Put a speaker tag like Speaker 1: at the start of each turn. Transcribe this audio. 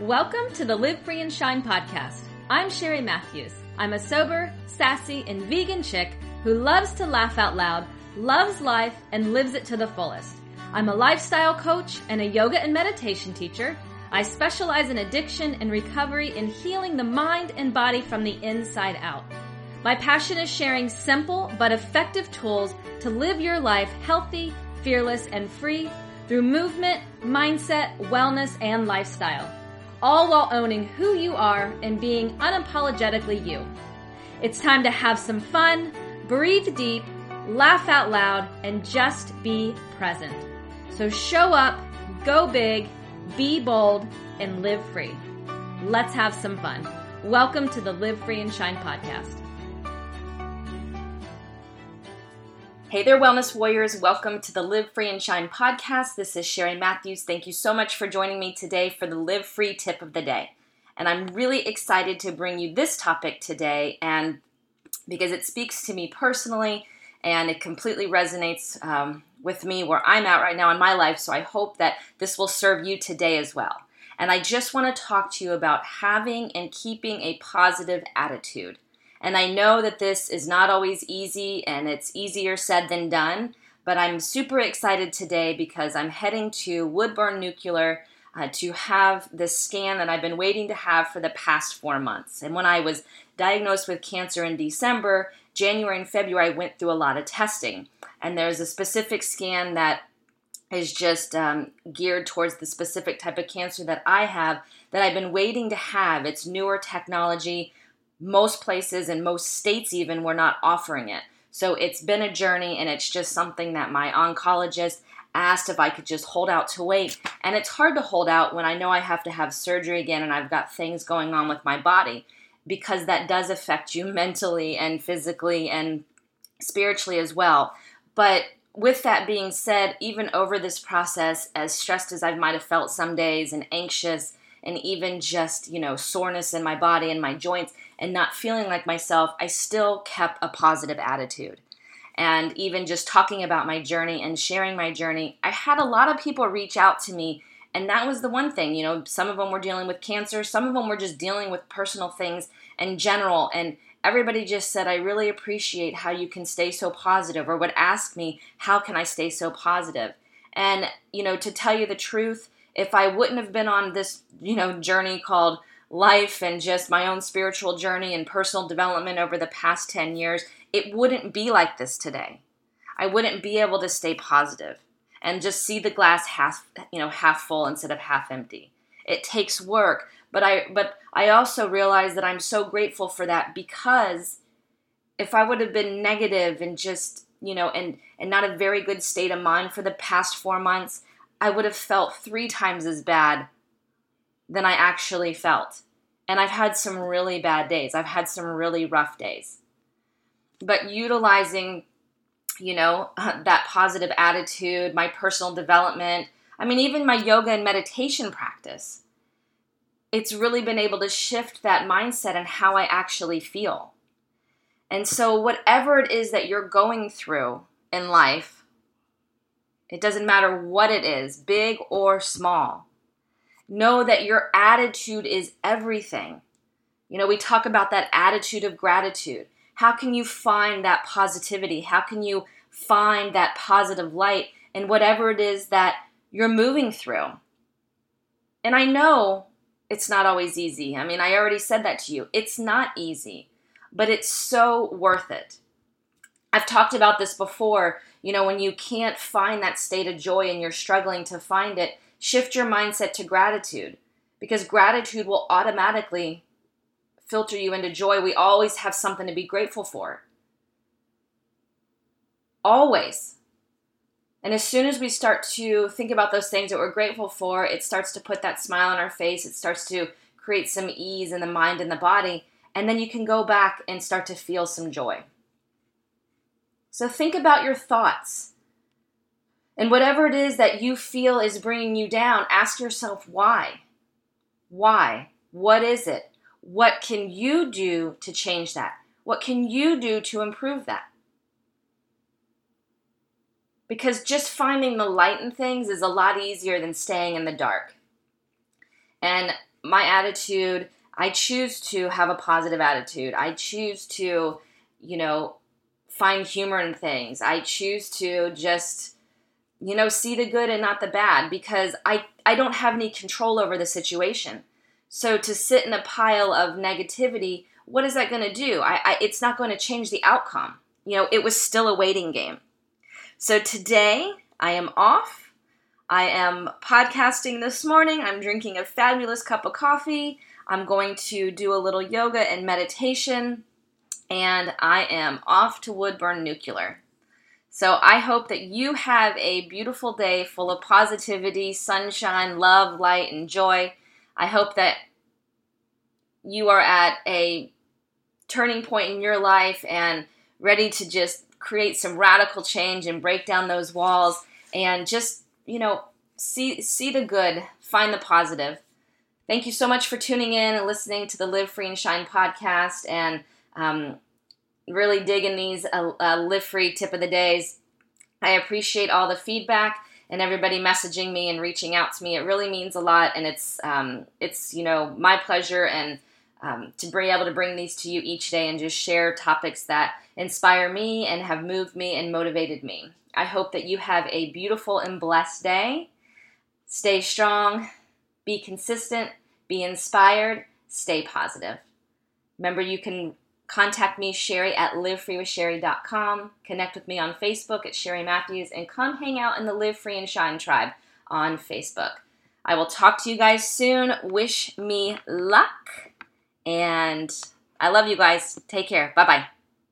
Speaker 1: Welcome to the Live Free and Shine podcast. I'm Sherry Matthews. I'm a sober, sassy, and vegan chick who loves to laugh out loud, loves life, and lives it to the fullest. I'm a lifestyle coach and a yoga and meditation teacher. I specialize in addiction and recovery in healing the mind and body from the inside out. My passion is sharing simple but effective tools to live your life healthy, fearless, and free through movement, mindset, wellness, and lifestyle all while owning who you are and being unapologetically you. It's time to have some fun, breathe deep, laugh out loud, and just be present. So show up, go big, be bold, and live free. Let's have some fun. Welcome to the Live Free and Shine podcast. Hey there, Wellness Warriors. Welcome to the Live Free and Shine podcast. This is Sherry Matthews. Thank you so much for joining me today for the Live Free tip of the day. And I'm really excited to bring you this topic today, and because it speaks to me personally and it completely resonates um, with me where I'm at right now in my life. So I hope that this will serve you today as well. And I just want to talk to you about having and keeping a positive attitude. And I know that this is not always easy and it's easier said than done, but I'm super excited today because I'm heading to Woodburn Nuclear uh, to have this scan that I've been waiting to have for the past four months. And when I was diagnosed with cancer in December, January and February, I went through a lot of testing. And there's a specific scan that is just um, geared towards the specific type of cancer that I have that I've been waiting to have. It's newer technology most places and most states even were not offering it. So it's been a journey and it's just something that my oncologist asked if I could just hold out to wait. And it's hard to hold out when I know I have to have surgery again and I've got things going on with my body because that does affect you mentally and physically and spiritually as well. But with that being said, even over this process, as stressed as I might have felt some days and anxious and even just, you know, soreness in my body and my joints and not feeling like myself, I still kept a positive attitude. And even just talking about my journey and sharing my journey, I had a lot of people reach out to me. And that was the one thing, you know, some of them were dealing with cancer, some of them were just dealing with personal things in general. And everybody just said, I really appreciate how you can stay so positive, or would ask me, How can I stay so positive? And, you know, to tell you the truth, if I wouldn't have been on this, you know, journey called life and just my own spiritual journey and personal development over the past 10 years, it wouldn't be like this today. I wouldn't be able to stay positive and just see the glass half, you know, half full instead of half empty. It takes work, but I but I also realize that I'm so grateful for that because if I would have been negative and just, you know, and and not a very good state of mind for the past 4 months, I would have felt three times as bad than I actually felt. And I've had some really bad days. I've had some really rough days. But utilizing, you know, that positive attitude, my personal development, I mean, even my yoga and meditation practice, it's really been able to shift that mindset and how I actually feel. And so, whatever it is that you're going through in life, it doesn't matter what it is, big or small. Know that your attitude is everything. You know, we talk about that attitude of gratitude. How can you find that positivity? How can you find that positive light in whatever it is that you're moving through? And I know it's not always easy. I mean, I already said that to you. It's not easy, but it's so worth it. I've talked about this before. You know, when you can't find that state of joy and you're struggling to find it, shift your mindset to gratitude because gratitude will automatically filter you into joy. We always have something to be grateful for. Always. And as soon as we start to think about those things that we're grateful for, it starts to put that smile on our face. It starts to create some ease in the mind and the body. And then you can go back and start to feel some joy. So think about your thoughts. And whatever it is that you feel is bringing you down, ask yourself why. Why? What is it? What can you do to change that? What can you do to improve that? Because just finding the light in things is a lot easier than staying in the dark. And my attitude, I choose to have a positive attitude. I choose to, you know, find humor in things. I choose to just, you know, see the good and not the bad because I, I don't have any control over the situation. So to sit in a pile of negativity, what is that going to do? I, I, it's not going to change the outcome. You know, it was still a waiting game. So today I am off. I am podcasting this morning. I'm drinking a fabulous cup of coffee. I'm going to do a little yoga and meditation and I am off to Woodburn Nuclear. So I hope that you have a beautiful day full of positivity, sunshine, love, light, and joy. I hope that you are at a turning point in your life and ready to just create some radical change and break down those walls and just, you know, see see the good, find the positive. Thank you so much for tuning in and listening to the Live Free and Shine podcast and um, really digging these uh, uh, live free tip of the days. I appreciate all the feedback and everybody messaging me and reaching out to me. It really means a lot, and it's um, it's you know my pleasure and um, to be able to bring these to you each day and just share topics that inspire me and have moved me and motivated me. I hope that you have a beautiful and blessed day. Stay strong, be consistent, be inspired, stay positive. Remember, you can Contact me, Sherry, at livefreewithsherry.com. Connect with me on Facebook at Sherry Matthews and come hang out in the Live Free and Shine tribe on Facebook. I will talk to you guys soon. Wish me luck. And I love you guys. Take care. Bye bye.